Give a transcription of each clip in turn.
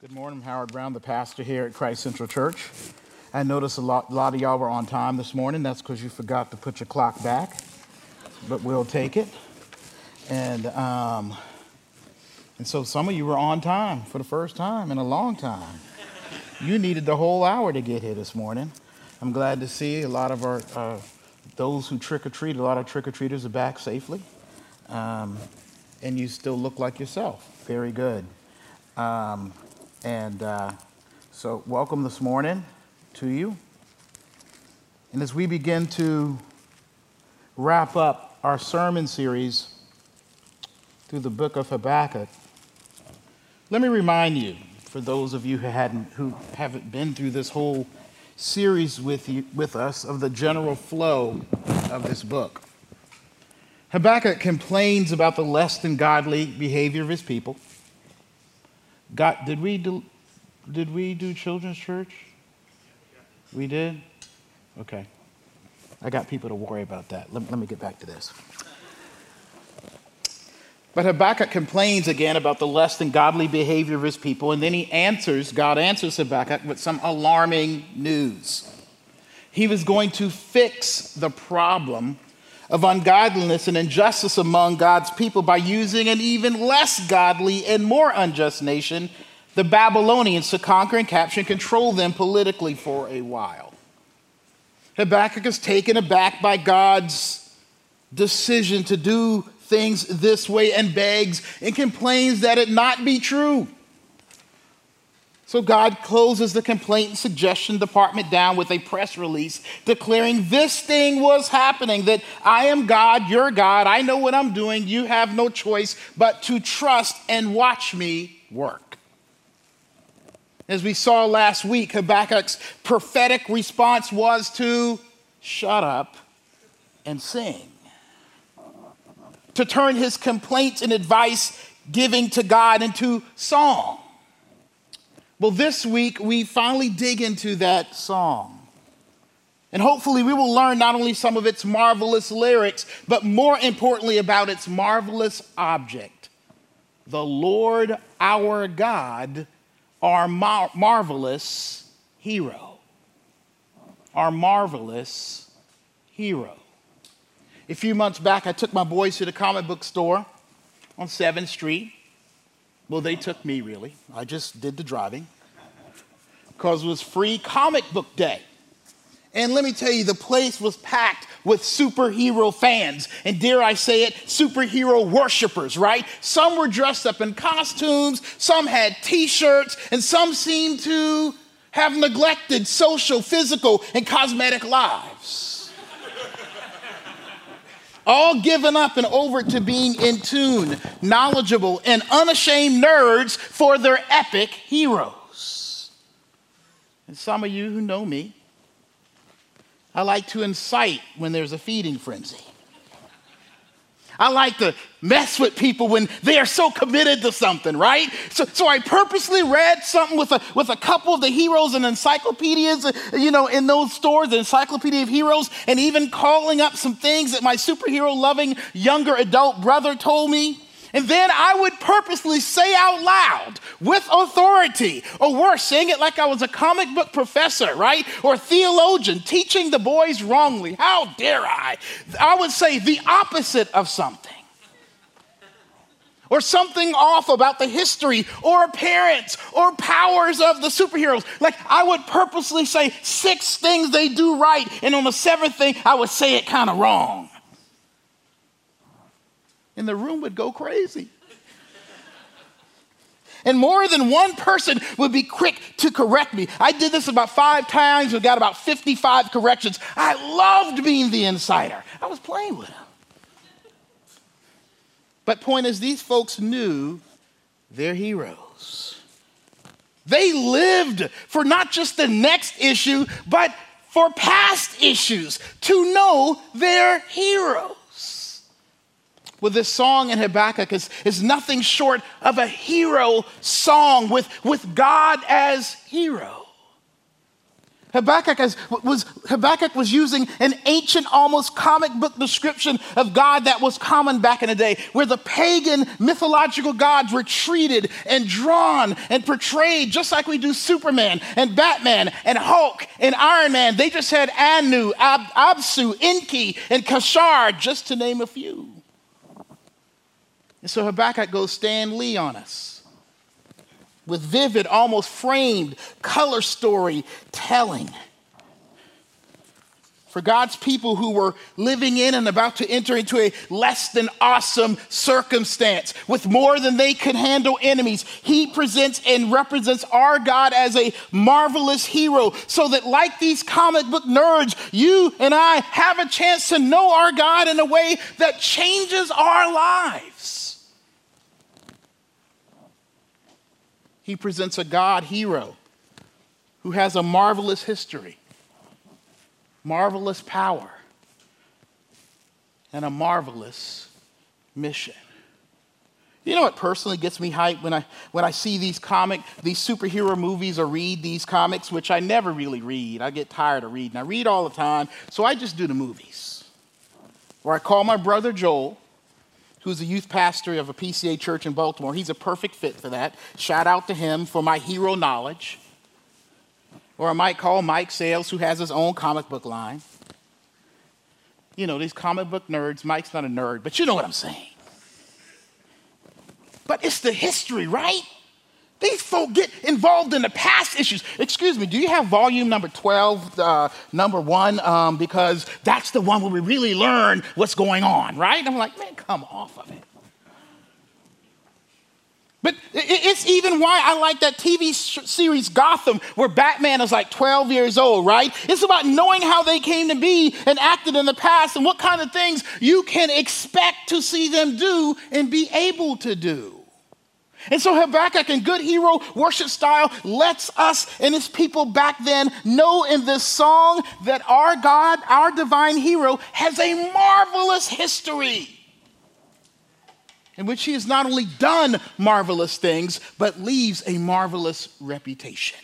Good morning. I'm Howard Brown, the pastor here at Christ Central Church. I noticed a lot, a lot of y'all were on time this morning. That's because you forgot to put your clock back, but we'll take it. And, um, and so some of you were on time for the first time in a long time. You needed the whole hour to get here this morning. I'm glad to see a lot of our, uh, those who trick or treat, a lot of trick or treaters are back safely. Um, and you still look like yourself. Very good. Um, and uh, so, welcome this morning to you. And as we begin to wrap up our sermon series through the book of Habakkuk, let me remind you, for those of you who, hadn't, who haven't been through this whole series with, you, with us, of the general flow of this book. Habakkuk complains about the less than godly behavior of his people. God, did we do, did we do children's church? We did? Okay. I got people to worry about that. Let, let me get back to this. But Habakkuk complains again about the less than godly behavior of his people, and then he answers, God answers Habakkuk with some alarming news. He was going to fix the problem of ungodliness and injustice among God's people by using an even less godly and more unjust nation, the Babylonians, to conquer and capture and control them politically for a while. Habakkuk is taken aback by God's decision to do things this way and begs and complains that it not be true. So God closes the complaint and suggestion department down with a press release declaring this thing was happening, that I am God, you're God, I know what I'm doing, you have no choice but to trust and watch me work. As we saw last week, Habakkuk's prophetic response was to shut up and sing. To turn his complaints and advice giving to God into song. Well, this week we finally dig into that song. And hopefully, we will learn not only some of its marvelous lyrics, but more importantly, about its marvelous object the Lord our God, our mar- marvelous hero. Our marvelous hero. A few months back, I took my boys to the comic book store on 7th Street. Well, they took me really. I just did the driving because it was free comic book day. And let me tell you, the place was packed with superhero fans, and dare I say it, superhero worshipers, right? Some were dressed up in costumes, some had t shirts, and some seemed to have neglected social, physical, and cosmetic lives. All given up and over to being in tune, knowledgeable, and unashamed nerds for their epic heroes. And some of you who know me, I like to incite when there's a feeding frenzy. I like to mess with people when they are so committed to something, right? So, so I purposely read something with a, with a couple of the heroes and encyclopedias, uh, you know, in those stores, the Encyclopedia of Heroes, and even calling up some things that my superhero loving younger adult brother told me. And then I would purposely say out loud with authority, or worse, saying it like I was a comic book professor, right? Or theologian teaching the boys wrongly. How dare I? I would say the opposite of something. Or something off about the history or appearance or powers of the superheroes. Like I would purposely say six things they do right, and on the seventh thing, I would say it kind of wrong and the room would go crazy. And more than one person would be quick to correct me. I did this about five times. We got about 55 corrections. I loved being the insider. I was playing with them. But point is, these folks knew their heroes. They lived for not just the next issue, but for past issues to know their heroes. Well, this song in Habakkuk is, is nothing short of a hero song with, with God as hero. Habakkuk was, Habakkuk was using an ancient, almost comic book description of God that was common back in the day, where the pagan mythological gods were treated and drawn and portrayed just like we do Superman and Batman and Hulk and Iron Man. They just had Anu, Ab- Absu, Enki, and Kashar, just to name a few. And so Habakkuk goes Stan Lee on us with vivid, almost framed color story telling. For God's people who were living in and about to enter into a less than awesome circumstance with more than they could handle enemies, He presents and represents our God as a marvelous hero, so that, like these comic book nerds, you and I have a chance to know our God in a way that changes our lives. He presents a God hero who has a marvelous history, marvelous power, and a marvelous mission. You know what personally gets me hyped when I, when I see these comic, these superhero movies or read these comics, which I never really read. I get tired of reading. I read all the time, so I just do the movies. Or I call my brother Joel, who's a youth pastor of a PCA church in Baltimore. He's a perfect fit for that. Shout out to him for my hero knowledge. Or I might call Mike Sales, who has his own comic book line. You know, these comic book nerds. Mike's not a nerd, but you know what I'm saying. But it's the history, right? These folk get involved in the past issues. Excuse me, do you have volume number 12, uh, number one? Um, because that's the one where we really learn what's going on, right? I'm like, man, come off of it. But it's even why I like that TV series Gotham, where Batman is like 12 years old, right? It's about knowing how they came to be and acted in the past and what kind of things you can expect to see them do and be able to do. And so Habakkuk, in good hero worship style, lets us and his people back then know in this song that our God, our divine hero, has a marvelous history in which he has not only done marvelous things, but leaves a marvelous reputation.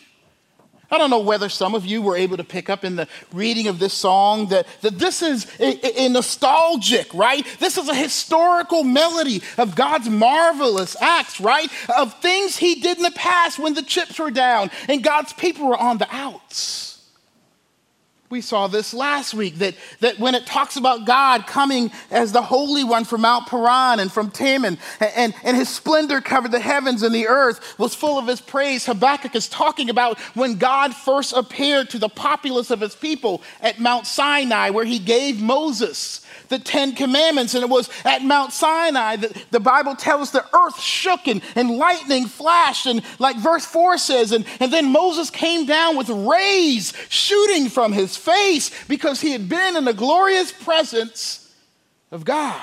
I don't know whether some of you were able to pick up in the reading of this song that, that this is a, a nostalgic, right? This is a historical melody of God's marvelous acts, right? Of things he did in the past when the chips were down and God's people were on the outs. We saw this last week that, that when it talks about God coming as the Holy One from Mount Paran and from Teman, and, and, and his splendor covered the heavens and the earth was full of his praise, Habakkuk is talking about when God first appeared to the populace of his people at Mount Sinai, where he gave Moses the Ten Commandments. And it was at Mount Sinai that the Bible tells the earth shook and, and lightning flashed. And like verse 4 says, and, and then Moses came down with rays shooting from his face because he had been in the glorious presence of God.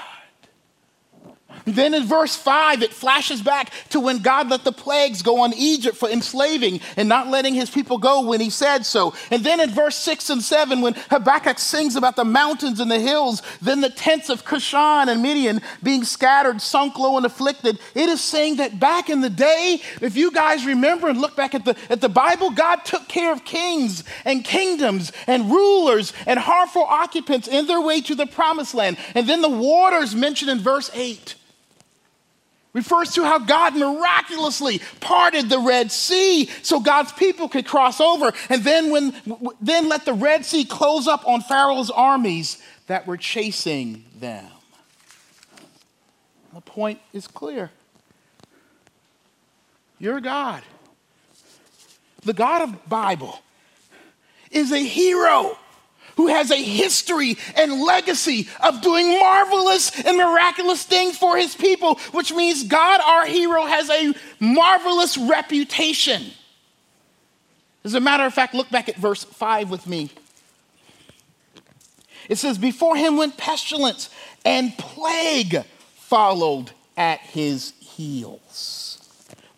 Then in verse 5, it flashes back to when God let the plagues go on Egypt for enslaving and not letting his people go when he said so. And then in verse 6 and 7, when Habakkuk sings about the mountains and the hills, then the tents of Cushan and Midian being scattered, sunk low, and afflicted, it is saying that back in the day, if you guys remember and look back at the, at the Bible, God took care of kings and kingdoms and rulers and harmful occupants in their way to the promised land. And then the waters mentioned in verse 8 refers to how God miraculously parted the Red Sea so God's people could cross over and then when then let the Red Sea close up on Pharaoh's armies that were chasing them. The point is clear. Your God, the God of Bible, is a hero who has a history and legacy of doing marvelous and miraculous things for his people, which means God, our hero, has a marvelous reputation. As a matter of fact, look back at verse 5 with me. It says, Before him went pestilence, and plague followed at his heels.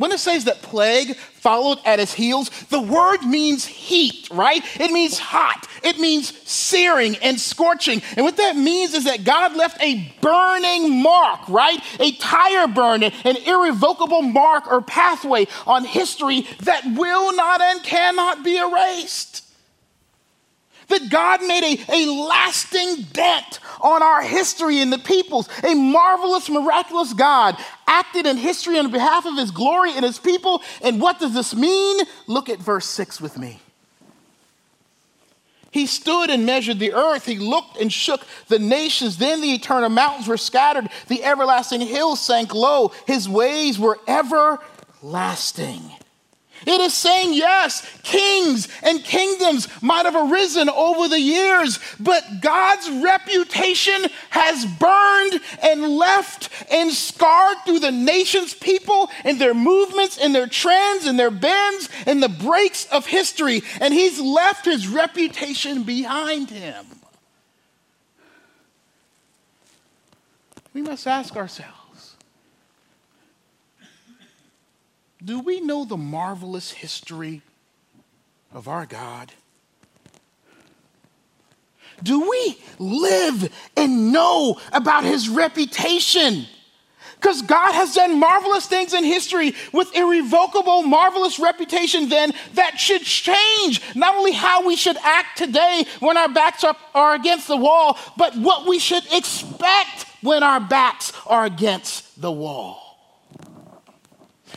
When it says that plague followed at his heels, the word means heat, right? It means hot. It means searing and scorching. And what that means is that God left a burning mark, right? A tire burn, an irrevocable mark or pathway on history that will not and cannot be erased. That God made a, a lasting dent on our history and the people's. A marvelous, miraculous God acted in history on behalf of his glory and his people. And what does this mean? Look at verse 6 with me. He stood and measured the earth. He looked and shook the nations. Then the eternal mountains were scattered. The everlasting hills sank low. His ways were everlasting. It is saying, yes, kings and kingdoms might have arisen over the years, but God's reputation has burned and left and scarred through the nation's people and their movements and their trends and their bends and the breaks of history. And He's left His reputation behind Him. We must ask ourselves Do we know the marvelous history of our God? Do we live and know about his reputation? Because God has done marvelous things in history with irrevocable, marvelous reputation, then that should change not only how we should act today when our backs are, against the wall, but what we should expect when our backs are against the wall.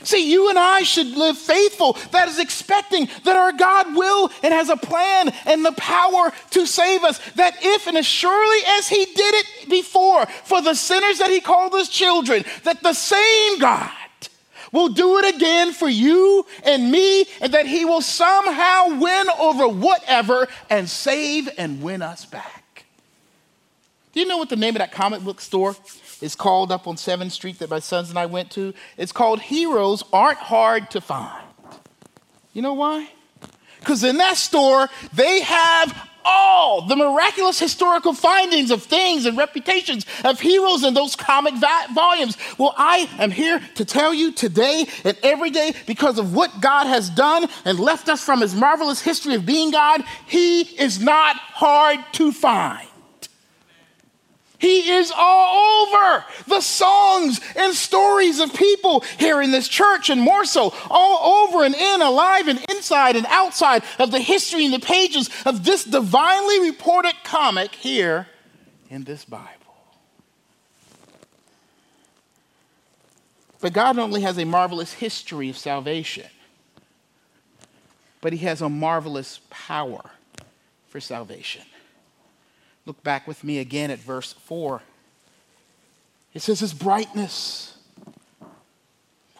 See, you and I should live faithful, that is expecting that our God will and has a plan and the power to save us. That if and as surely as He did it before for the sinners that He called His children, that the same God will do it again for you and me, and that He will somehow win over whatever and save and win us back. Do you know what the name of that comic book store is called up on 7th Street that my sons and I went to. It's called Heroes Aren't Hard to Find. You know why? Because in that store, they have all the miraculous historical findings of things and reputations of heroes in those comic volumes. Well, I am here to tell you today and every day because of what God has done and left us from his marvelous history of being God, he is not hard to find. He is all over the songs and stories of people here in this church and more so, all over and in, alive and inside and outside of the history and the pages of this divinely reported comic here in this Bible. But God not only has a marvelous history of salvation, but He has a marvelous power for salvation. Look back with me again at verse 4. It says, His brightness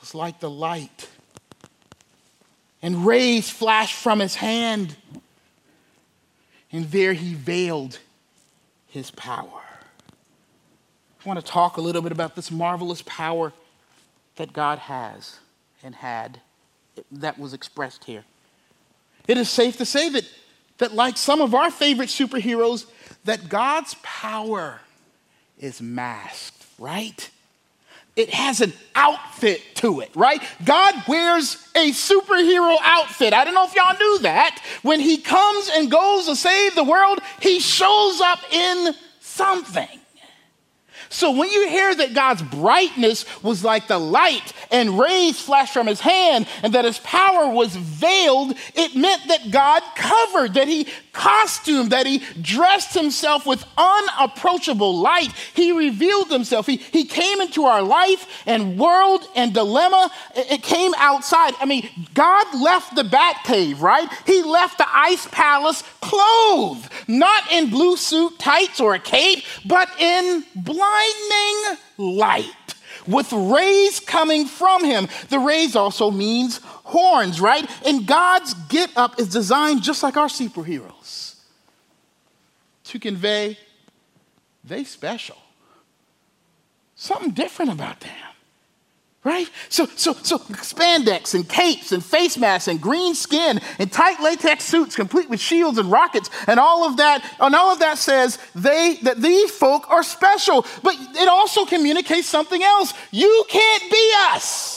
was like the light, and rays flashed from his hand, and there he veiled his power. I want to talk a little bit about this marvelous power that God has and had that was expressed here. It is safe to say that, that like some of our favorite superheroes, that God's power is masked, right? It has an outfit to it, right? God wears a superhero outfit. I don't know if y'all knew that. When he comes and goes to save the world, he shows up in something. So when you hear that God's brightness was like the light and rays flashed from his hand and that his power was veiled, it meant that God covered, that he costumed, that he dressed himself with unapproachable light. He revealed himself. He, he came into our life and world and dilemma. It, it came outside. I mean, God left the bat cave, right? He left the ice palace clothed, not in blue suit tights or a cape, but in blinding light with rays coming from him. The rays also means horns, right? And God's get up is designed just like our superheroes to convey they special. Something different about them. Right? So, so, so spandex and capes and face masks and green skin and tight latex suits complete with shields and rockets and all of that, and all of that says they that these folk are special. But it also communicates something else. You can't be us.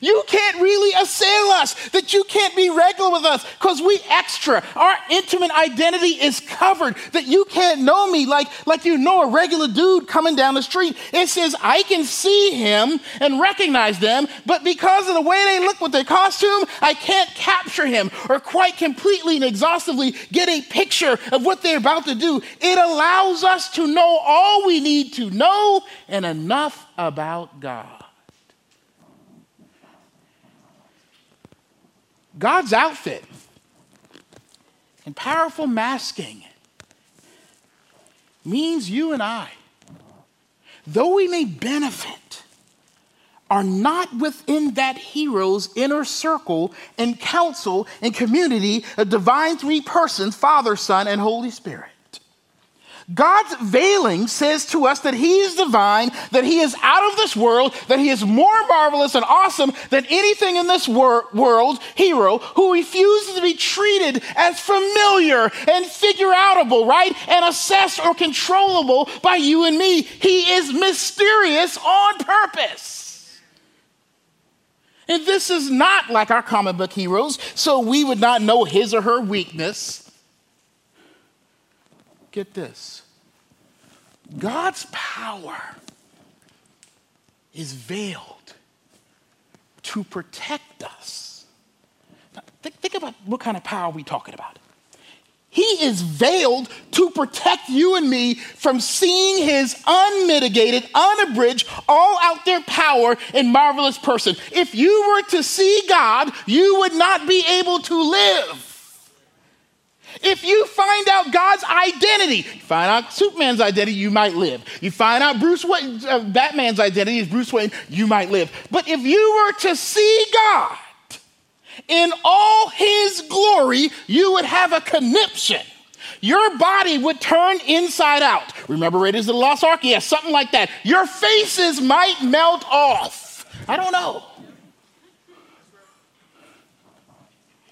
You can't really assail us, that you can't be regular with us because we extra. Our intimate identity is covered, that you can't know me like, like you know a regular dude coming down the street. It says, I can see him and recognize them, but because of the way they look with their costume, I can't capture him or quite completely and exhaustively get a picture of what they're about to do. It allows us to know all we need to know and enough about God. God's outfit and powerful masking means you and I, though we may benefit, are not within that hero's inner circle and council and community of divine three persons Father, Son, and Holy Spirit. God's veiling says to us that He is divine, that He is out of this world, that He is more marvelous and awesome than anything in this wor- world, hero, who refuses to be treated as familiar and figure outable, right? And assessed or controllable by you and me. He is mysterious on purpose. And this is not like our comic book heroes, so we would not know his or her weakness. Get this God's power is veiled to protect us. Now, think, think about what kind of power we're talking about. He is veiled to protect you and me from seeing his unmitigated, unabridged, all out there power and marvelous person. If you were to see God, you would not be able to live. If you find out God's identity, find out Superman's identity, you might live. You find out Bruce Wayne, uh, Batman's identity is Bruce Wayne, you might live. But if you were to see God in all his glory, you would have a conniption. Your body would turn inside out. Remember Raiders of the Lost Ark? Yeah, something like that. Your faces might melt off. I don't know.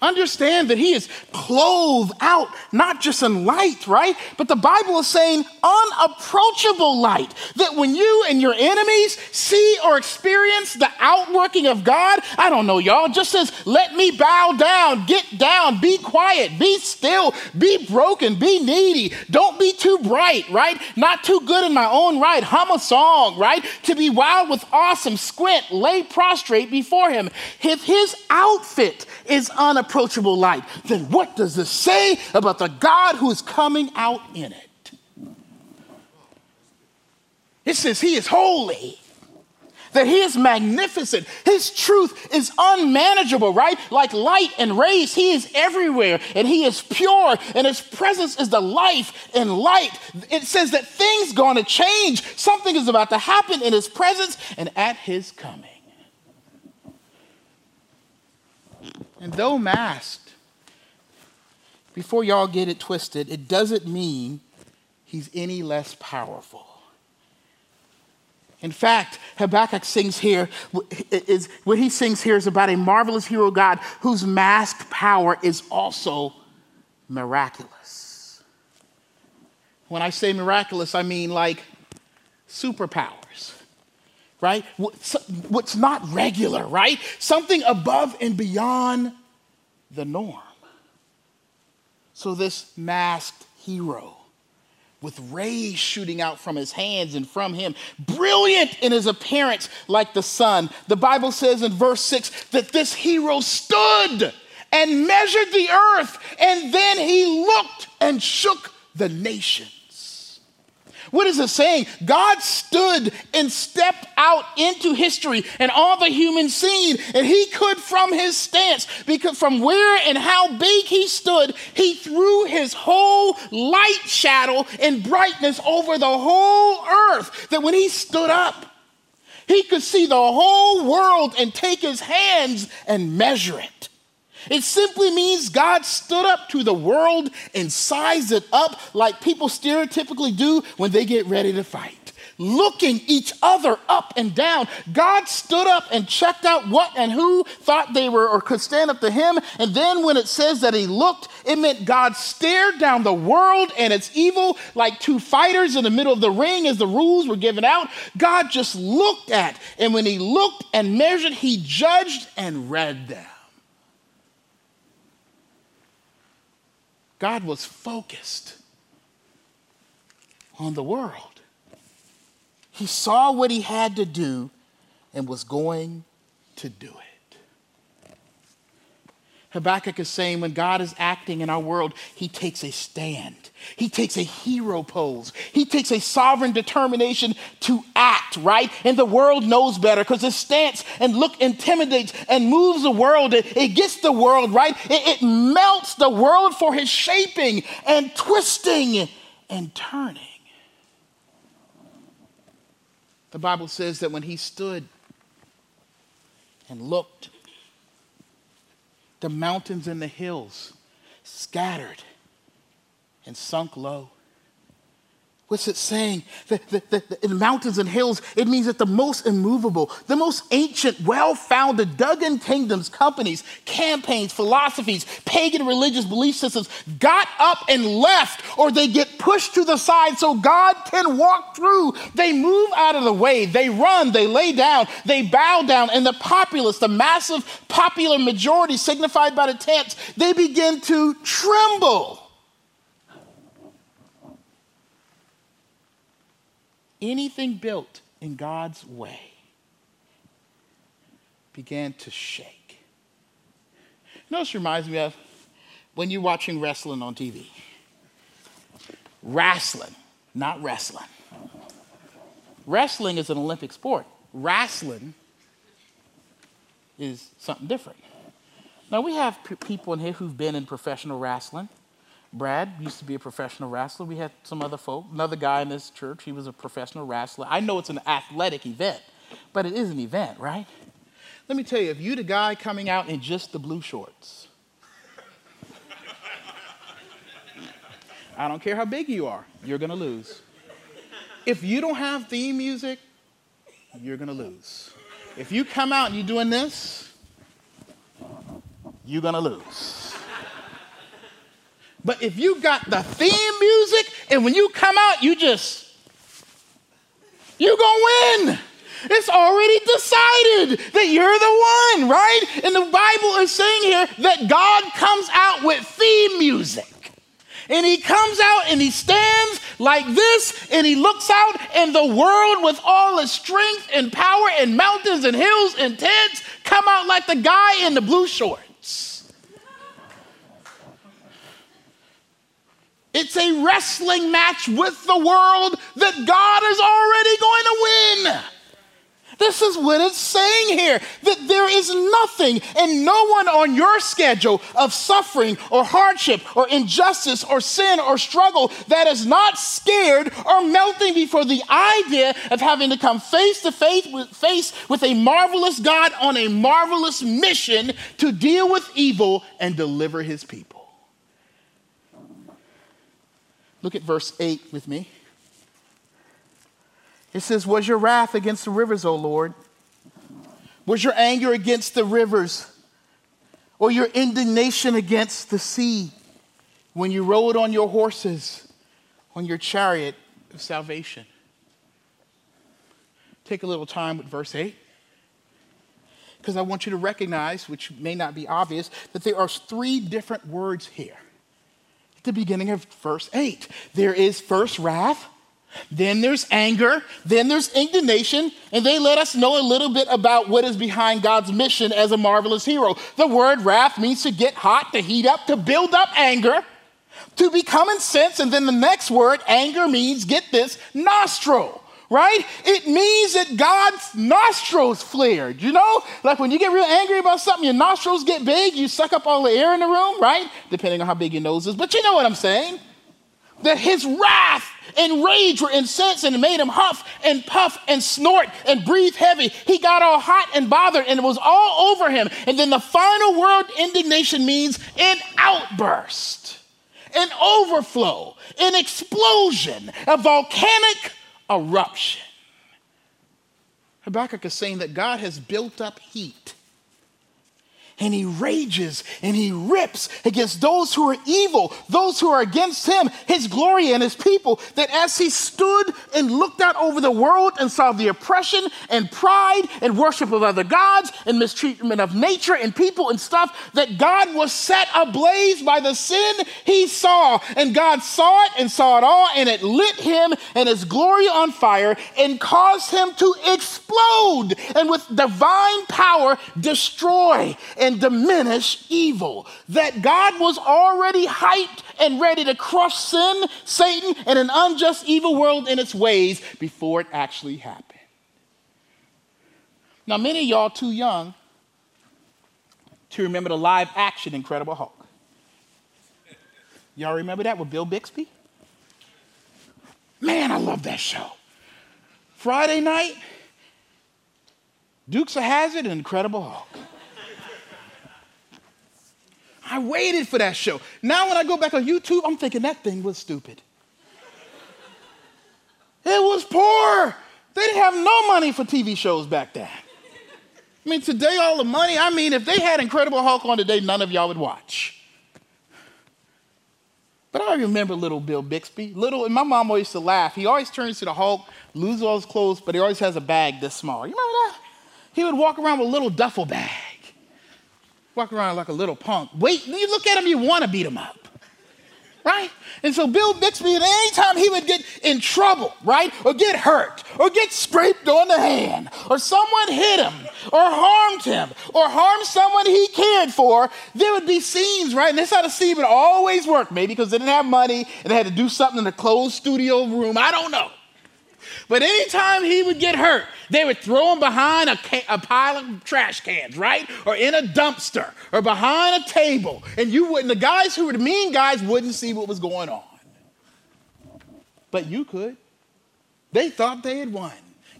Understand that he is clothed out, not just in light, right? But the Bible is saying unapproachable light. That when you and your enemies see or experience the outworking of God, I don't know, y'all, just says, let me bow down, get down, be quiet, be still, be broken, be needy. Don't be too bright, right? Not too good in my own right. Hum a song, right? To be wild with awesome, squint, lay prostrate before him. If his outfit is unapproachable, unapproachable light, then what does this say about the God who is coming out in it? It says he is holy, that he is magnificent. His truth is unmanageable, right? Like light and rays, he is everywhere and he is pure and his presence is the life and light. It says that things going to change. Something is about to happen in his presence and at his coming. And though masked, before y'all get it twisted, it doesn't mean he's any less powerful. In fact, Habakkuk sings here, is, what he sings here is about a marvelous hero God whose masked power is also miraculous. When I say miraculous, I mean like superpowers, right? What's not regular, right? Something above and beyond the norm. So, this masked hero with rays shooting out from his hands and from him, brilliant in his appearance like the sun. The Bible says in verse 6 that this hero stood and measured the earth, and then he looked and shook the nation. What is it saying? God stood and stepped out into history and all the human scene, and he could, from his stance, because from where and how big he stood, he threw his whole light shadow and brightness over the whole earth. That when he stood up, he could see the whole world and take his hands and measure it. It simply means God stood up to the world and sized it up like people stereotypically do when they get ready to fight. looking each other up and down. God stood up and checked out what and who thought they were or could stand up to him. And then when it says that he looked, it meant God stared down the world and its evil like two fighters in the middle of the ring as the rules were given out. God just looked at, and when he looked and measured, he judged and read them. God was focused on the world. He saw what he had to do and was going to do it. Habakkuk is saying when God is acting in our world, he takes a stand. He takes a hero pose. He takes a sovereign determination to act, right? And the world knows better because his stance and look intimidates and moves the world. It, it gets the world, right? It, it melts the world for his shaping and twisting and turning. The Bible says that when he stood and looked, the mountains and the hills scattered and sunk low. What's it saying? The, the, the, the, mountains and hills, it means that the most immovable, the most ancient, well founded, dug in kingdoms, companies, campaigns, philosophies, pagan religious belief systems got up and left, or they get pushed to the side so God can walk through. They move out of the way, they run, they lay down, they bow down, and the populace, the massive popular majority signified by the tents, they begin to tremble. Anything built in God's way began to shake. You know this reminds me of when you're watching wrestling on TV. Wrestling, not wrestling. Wrestling is an Olympic sport. Wrestling is something different. Now, we have people in here who've been in professional wrestling. Brad used to be a professional wrestler. We had some other folk. Another guy in this church, he was a professional wrestler. I know it's an athletic event, but it is an event, right? Let me tell you, if you the guy coming out in just the blue shorts, I don't care how big you are, you're gonna lose. If you don't have theme music, you're gonna lose. If you come out and you're doing this, you're gonna lose. But if you got the theme music and when you come out, you just, you gonna win. It's already decided that you're the one, right? And the Bible is saying here that God comes out with theme music. And he comes out and he stands like this and he looks out and the world with all its strength and power and mountains and hills and tents come out like the guy in the blue shorts. It's a wrestling match with the world that God is already going to win. This is what it's saying here that there is nothing and no one on your schedule of suffering or hardship or injustice or sin or struggle that is not scared or melting before the idea of having to come face to face with, face with a marvelous God on a marvelous mission to deal with evil and deliver his people. Look at verse 8 with me. It says, Was your wrath against the rivers, O Lord? Was your anger against the rivers? Or your indignation against the sea when you rode on your horses, on your chariot of salvation? Take a little time with verse 8 because I want you to recognize, which may not be obvious, that there are three different words here at the beginning of verse 8. There is first wrath, then there's anger, then there's indignation, and they let us know a little bit about what is behind God's mission as a marvelous hero. The word wrath means to get hot, to heat up, to build up anger, to become incensed, and then the next word, anger, means get this, nostril right? It means that God's nostrils flared. You know, like when you get real angry about something, your nostrils get big, you suck up all the air in the room, right? Depending on how big your nose is. But you know what I'm saying? That his wrath and rage were incensed and made him huff and puff and snort and breathe heavy. He got all hot and bothered and it was all over him. And then the final word, indignation, means an outburst, an overflow, an explosion, a volcanic eruption. Habakkuk is saying that God has built up heat and he rages and he rips against those who are evil, those who are against him, his glory and his people. That as he stood and looked out over the world and saw the oppression and pride and worship of other gods and mistreatment of nature and people and stuff, that God was set ablaze by the sin he saw. And God saw it and saw it all, and it lit him and his glory on fire and caused him to explode and with divine power destroy. And and diminish evil. That God was already hyped and ready to crush sin, Satan, and an unjust evil world in its ways before it actually happened. Now, many of y'all too young to remember the live action Incredible Hulk. Y'all remember that with Bill Bixby? Man, I love that show. Friday night, Dukes of Hazzard and Incredible Hulk. I waited for that show. Now, when I go back on YouTube, I'm thinking that thing was stupid. It was poor. They didn't have no money for TV shows back then. I mean, today, all the money, I mean, if they had Incredible Hulk on today, none of y'all would watch. But I remember little Bill Bixby. Little, and my mom always used to laugh. He always turns to the Hulk, loses all his clothes, but he always has a bag this small. You remember that? He would walk around with a little duffel bag walk around like a little punk. Wait, when you look at him, you want to beat him up. Right? And so Bill Bixby, at any time he would get in trouble, right? Or get hurt, or get scraped on the hand, or someone hit him, or harmed him, or harmed someone he cared for, there would be scenes, right? And this how the scene would always work, maybe because they didn't have money and they had to do something in a closed studio room. I don't know. But anytime he would get hurt, they would throw him behind a, ca- a, pile of trash cans, right? Or in a dumpster or behind a table. And you wouldn't, the guys who were the mean guys wouldn't see what was going on. But you could. They thought they had won.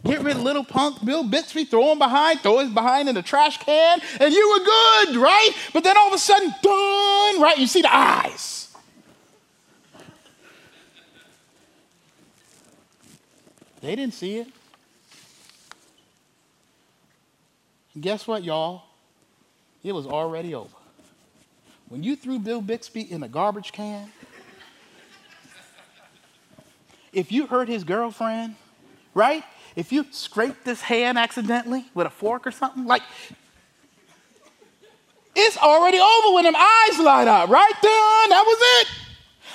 Get rid of little punk Bill Bixby, throw him behind, throw him behind in the trash can, and you were good, right? But then all of a sudden, done, right? You see the eyes. They didn't see it. And guess what, y'all? It was already over. When you threw Bill Bixby in a garbage can, if you hurt his girlfriend, right? If you scraped this hand accidentally with a fork or something, like, it's already over when them eyes light up, right? Done, that was it.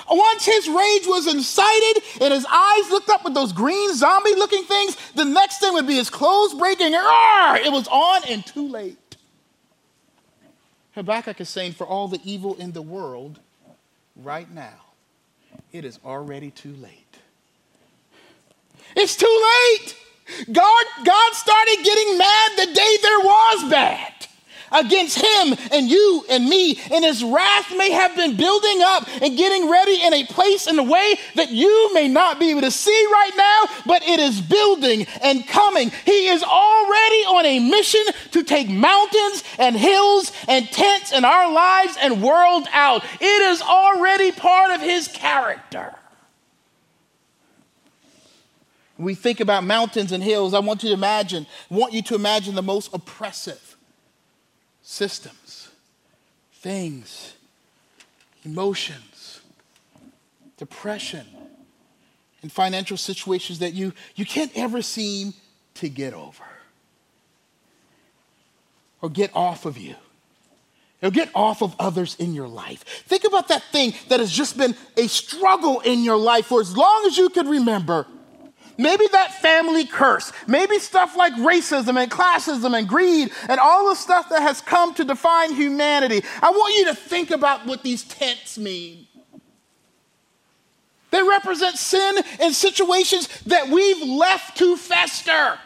Once his rage was incited and his eyes looked up with those green zombie looking things, the next thing would be his clothes breaking. It was on and too late. Habakkuk is saying, for all the evil in the world, right now, it is already too late. It's too late. God, God started getting mad the day there was bad against him and you and me. And his wrath may have been building up and getting ready in a place in a way that you may not be able to see right now, but it is building and coming. He is already on a mission to take mountains and hills and tents in our lives and world out. It is already part of his character. we think about mountains and hills, I want you to imagine, want you to imagine the most oppressive systems, things, emotions, depression, and financial situations that you, you can't ever seem to get over or get off of you. Or get off of others in your life. Think about that thing that has just been a struggle in your life for as long as you can remember Maybe that family curse, maybe stuff like racism and classism and greed and all the stuff that has come to define humanity. I want you to think about what these tents mean. They represent sin and situations that we've left to fester,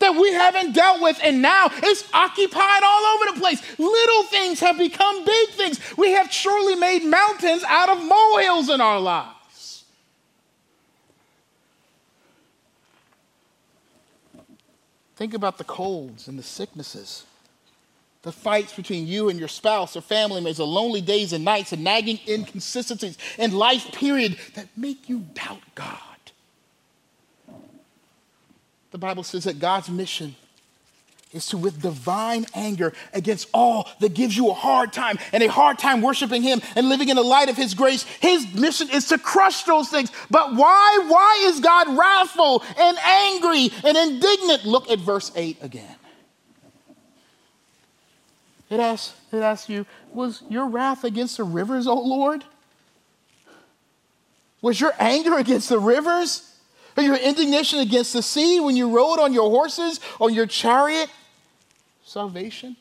that we haven't dealt with, and now it's occupied all over the place. Little things have become big things. We have surely made mountains out of molehills in our lives. Think about the colds and the sicknesses, the fights between you and your spouse or family members, the lonely days and nights, and nagging inconsistencies in life period that make you doubt God. the Bible says that God's mission is to, with divine anger against all that gives you a hard time and a hard time worshiping Him and living in the light of His grace, His mission is to crush those things. But why? Why is God wrathful and angry and indignant? Look at verse 8 again. It asks, it asks you, was your wrath against the rivers, O Lord? Was your anger against the rivers? Or your indignation against the sea when you rode on your horses or your chariot? Salvation?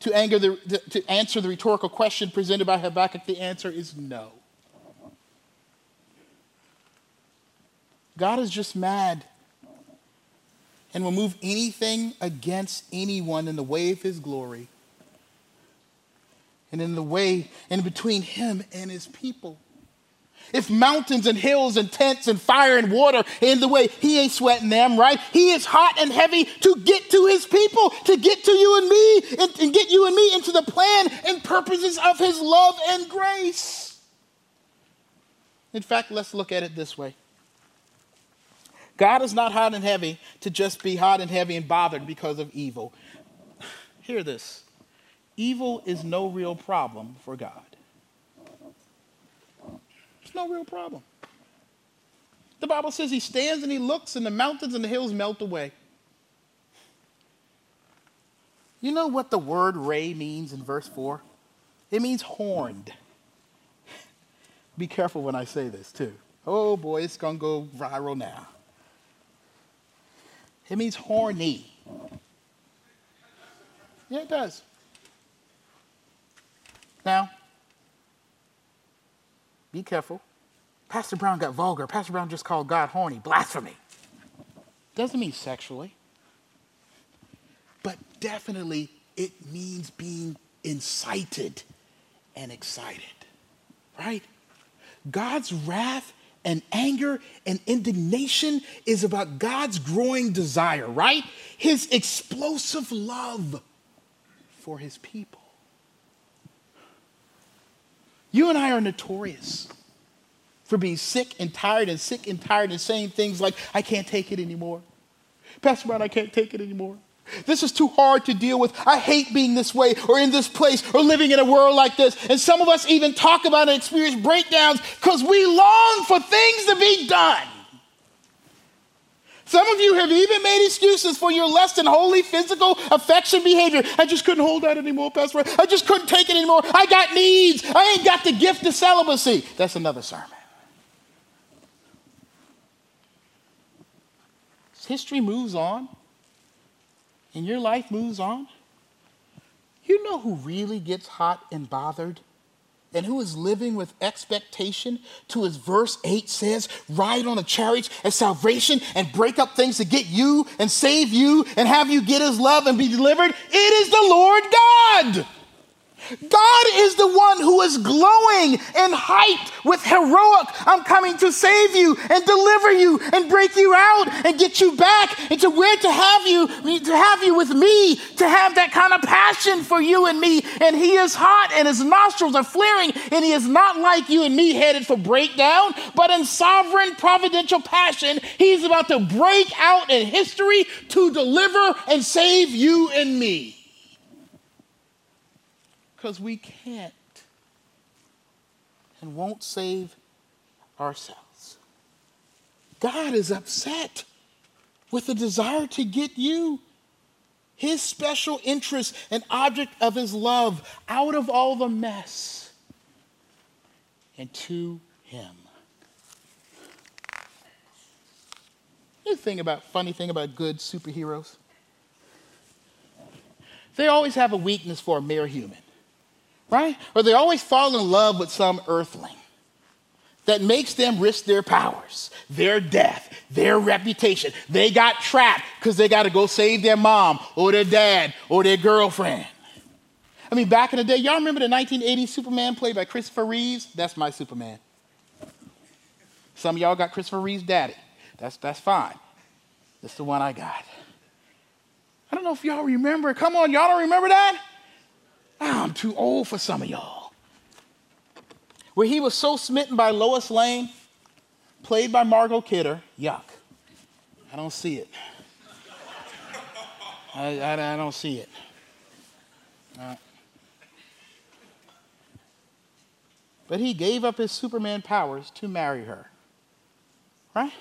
To, anger the, to answer the rhetorical question presented by Habakkuk, the answer is no. God is just mad and will move anything against anyone in the way of his glory and in the way in between him and his people. If mountains and hills and tents and fire and water in the way, he ain't sweating them, right? He is hot and heavy to get to his people, to get to you and me, and, and get you and me into the plan and purposes of his love and grace. In fact, let's look at it this way God is not hot and heavy to just be hot and heavy and bothered because of evil. Hear this evil is no real problem for God. No real problem. The Bible says he stands and he looks, and the mountains and the hills melt away. You know what the word ray means in verse 4? It means horned. Be careful when I say this, too. Oh boy, it's going to go viral now. It means horny. Yeah, it does. Now, be careful. Pastor Brown got vulgar. Pastor Brown just called God horny. Blasphemy. Doesn't mean sexually, but definitely it means being incited and excited, right? God's wrath and anger and indignation is about God's growing desire, right? His explosive love for his people. You and I are notorious for being sick and tired and sick and tired and saying things like, I can't take it anymore. Pastor Brown, I can't take it anymore. This is too hard to deal with. I hate being this way or in this place or living in a world like this. And some of us even talk about and experience breakdowns because we long for things to be done. Some of you have even made excuses for your less than holy physical affection behavior. I just couldn't hold that anymore, Pastor. I just couldn't take it anymore. I got needs. I ain't got the gift of celibacy. That's another sermon. History moves on, and your life moves on. You know who really gets hot and bothered? And who is living with expectation to as verse 8 says, ride on the chariot of salvation and break up things to get you and save you and have you get his love and be delivered, it is the Lord God. God is the one who is glowing and hyped with heroic, I'm coming to save you and deliver you and break you out and get you back into where to have you, to have you with me, to have that kind of passion for you and me. And he is hot and his nostrils are flaring and he is not like you and me headed for breakdown, but in sovereign providential passion, he's about to break out in history to deliver and save you and me because we can't and won't save ourselves. God is upset with the desire to get you, his special interest and object of his love, out of all the mess and to him. You think about funny thing about good superheroes? They always have a weakness for a mere human right? Or they always fall in love with some earthling that makes them risk their powers, their death, their reputation. They got trapped because they got to go save their mom or their dad or their girlfriend. I mean, back in the day, y'all remember the 1980 Superman played by Christopher Reeves? That's my Superman. Some of y'all got Christopher Reeves' daddy. That's, that's fine. That's the one I got. I don't know if y'all remember. Come on, y'all don't remember that? I'm too old for some of y'all. Where he was so smitten by Lois Lane, played by Margot Kidder, yuck. I don't see it. I, I, I don't see it. Uh, but he gave up his Superman powers to marry her. Right?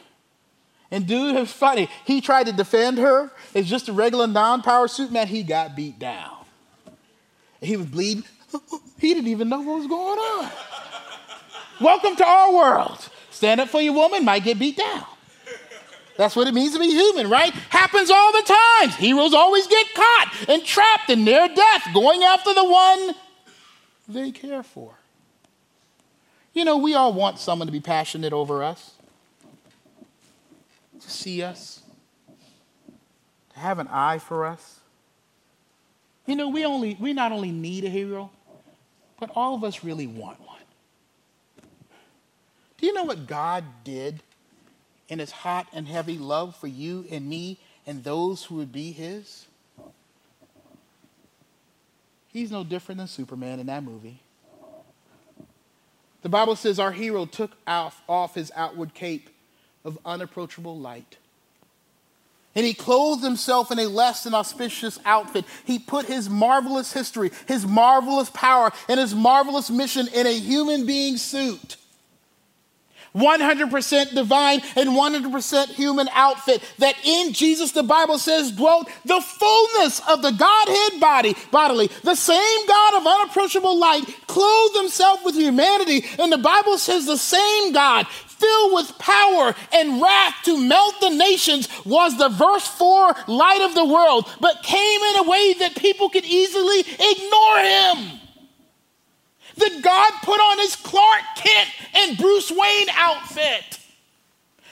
And dude, it's funny. He tried to defend her as just a regular non-power suit man. He got beat down. He was bleeding. He didn't even know what was going on. Welcome to our world. Stand up for your woman, might get beat down. That's what it means to be human, right? Happens all the time. Heroes always get caught and trapped in near death, going after the one they care for. You know, we all want someone to be passionate over us, to see us, to have an eye for us. You know, we only we not only need a hero, but all of us really want one. Do you know what God did in his hot and heavy love for you and me and those who would be his? He's no different than Superman in that movie. The Bible says our hero took off, off his outward cape of unapproachable light. And he clothed himself in a less than auspicious outfit. He put his marvelous history, his marvelous power, and his marvelous mission in a human being suit. 100% divine and 100% human outfit that in Jesus the Bible says dwelt the fullness of the Godhead body bodily the same God of unapproachable light clothed himself with humanity and the Bible says the same God filled with power and wrath to melt the nations was the verse 4 light of the world but came in a way that people could easily ignore him that God put on his Clark Kent and Bruce Wayne outfit.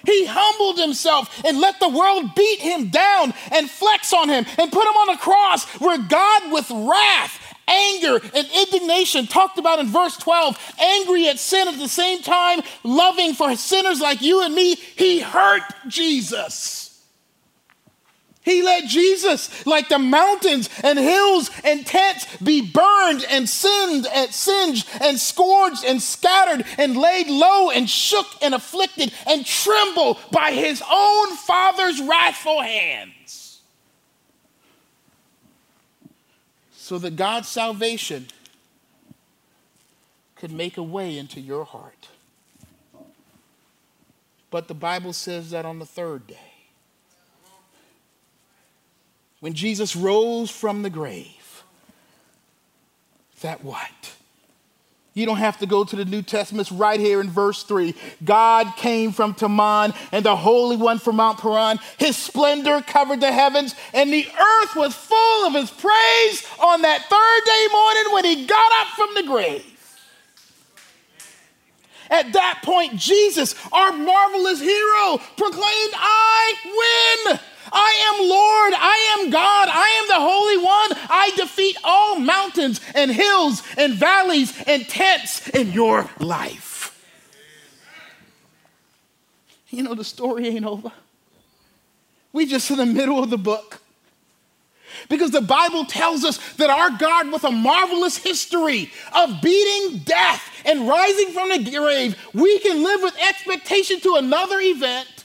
He humbled himself and let the world beat him down and flex on him and put him on a cross where God, with wrath, anger, and indignation, talked about in verse 12, angry at sin at the same time, loving for sinners like you and me, he hurt Jesus. He let Jesus, like the mountains and hills and tents, be burned and sinned and singed and scourged and scattered and laid low and shook and afflicted and trembled by his own Father's wrathful hands. So that God's salvation could make a way into your heart. But the Bible says that on the third day, when Jesus rose from the grave, that what? You don't have to go to the New Testament. It's right here in verse 3. God came from Teman and the Holy One from Mount Paran. His splendor covered the heavens, and the earth was full of his praise on that third day morning when he got up from the grave. At that point, Jesus, our marvelous hero, proclaimed, I win. I am Lord, I am God, I am the Holy One. I defeat all mountains and hills and valleys and tents in your life. You know, the story ain't over. We just in the middle of the book. Because the Bible tells us that our God, with a marvelous history of beating death and rising from the grave, we can live with expectation to another event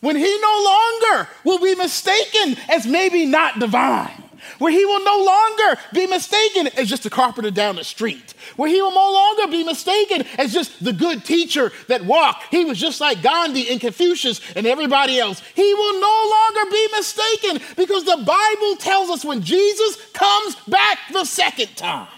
when he no longer will be mistaken as maybe not divine, where he will no longer be mistaken as just a carpenter down the street, where he will no longer be mistaken as just the good teacher that walked. He was just like Gandhi and Confucius and everybody else. He will no longer be mistaken because the Bible tells us when Jesus comes back the second time,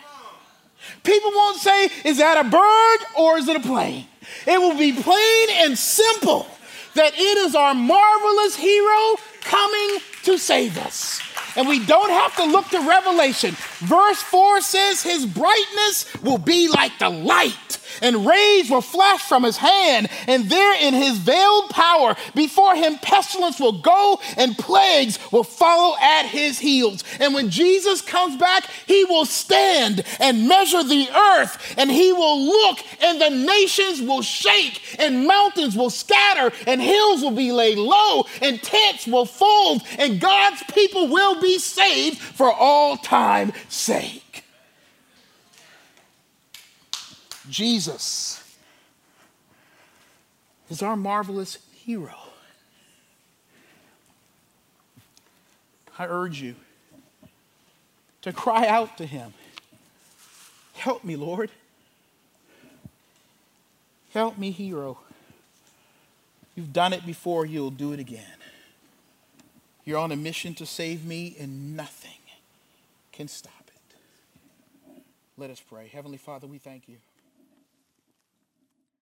people won't say, Is that a bird or is it a plane? It will be plain and simple that it is our marvelous hero coming to save us. And we don't have to look to Revelation. Verse 4 says, His brightness will be like the light and rays will flash from his hand, and there in his veiled power before him pestilence will go and plagues will follow at his heels. And when Jesus comes back, he will stand and measure the earth, and he will look, and the nations will shake, and mountains will scatter, and hills will be laid low, and tents will fold, and God's people will be saved for all time's sake. Jesus is our marvelous hero. I urge you to cry out to him Help me, Lord. Help me, hero. You've done it before, you'll do it again. You're on a mission to save me, and nothing can stop it. Let us pray. Heavenly Father, we thank you.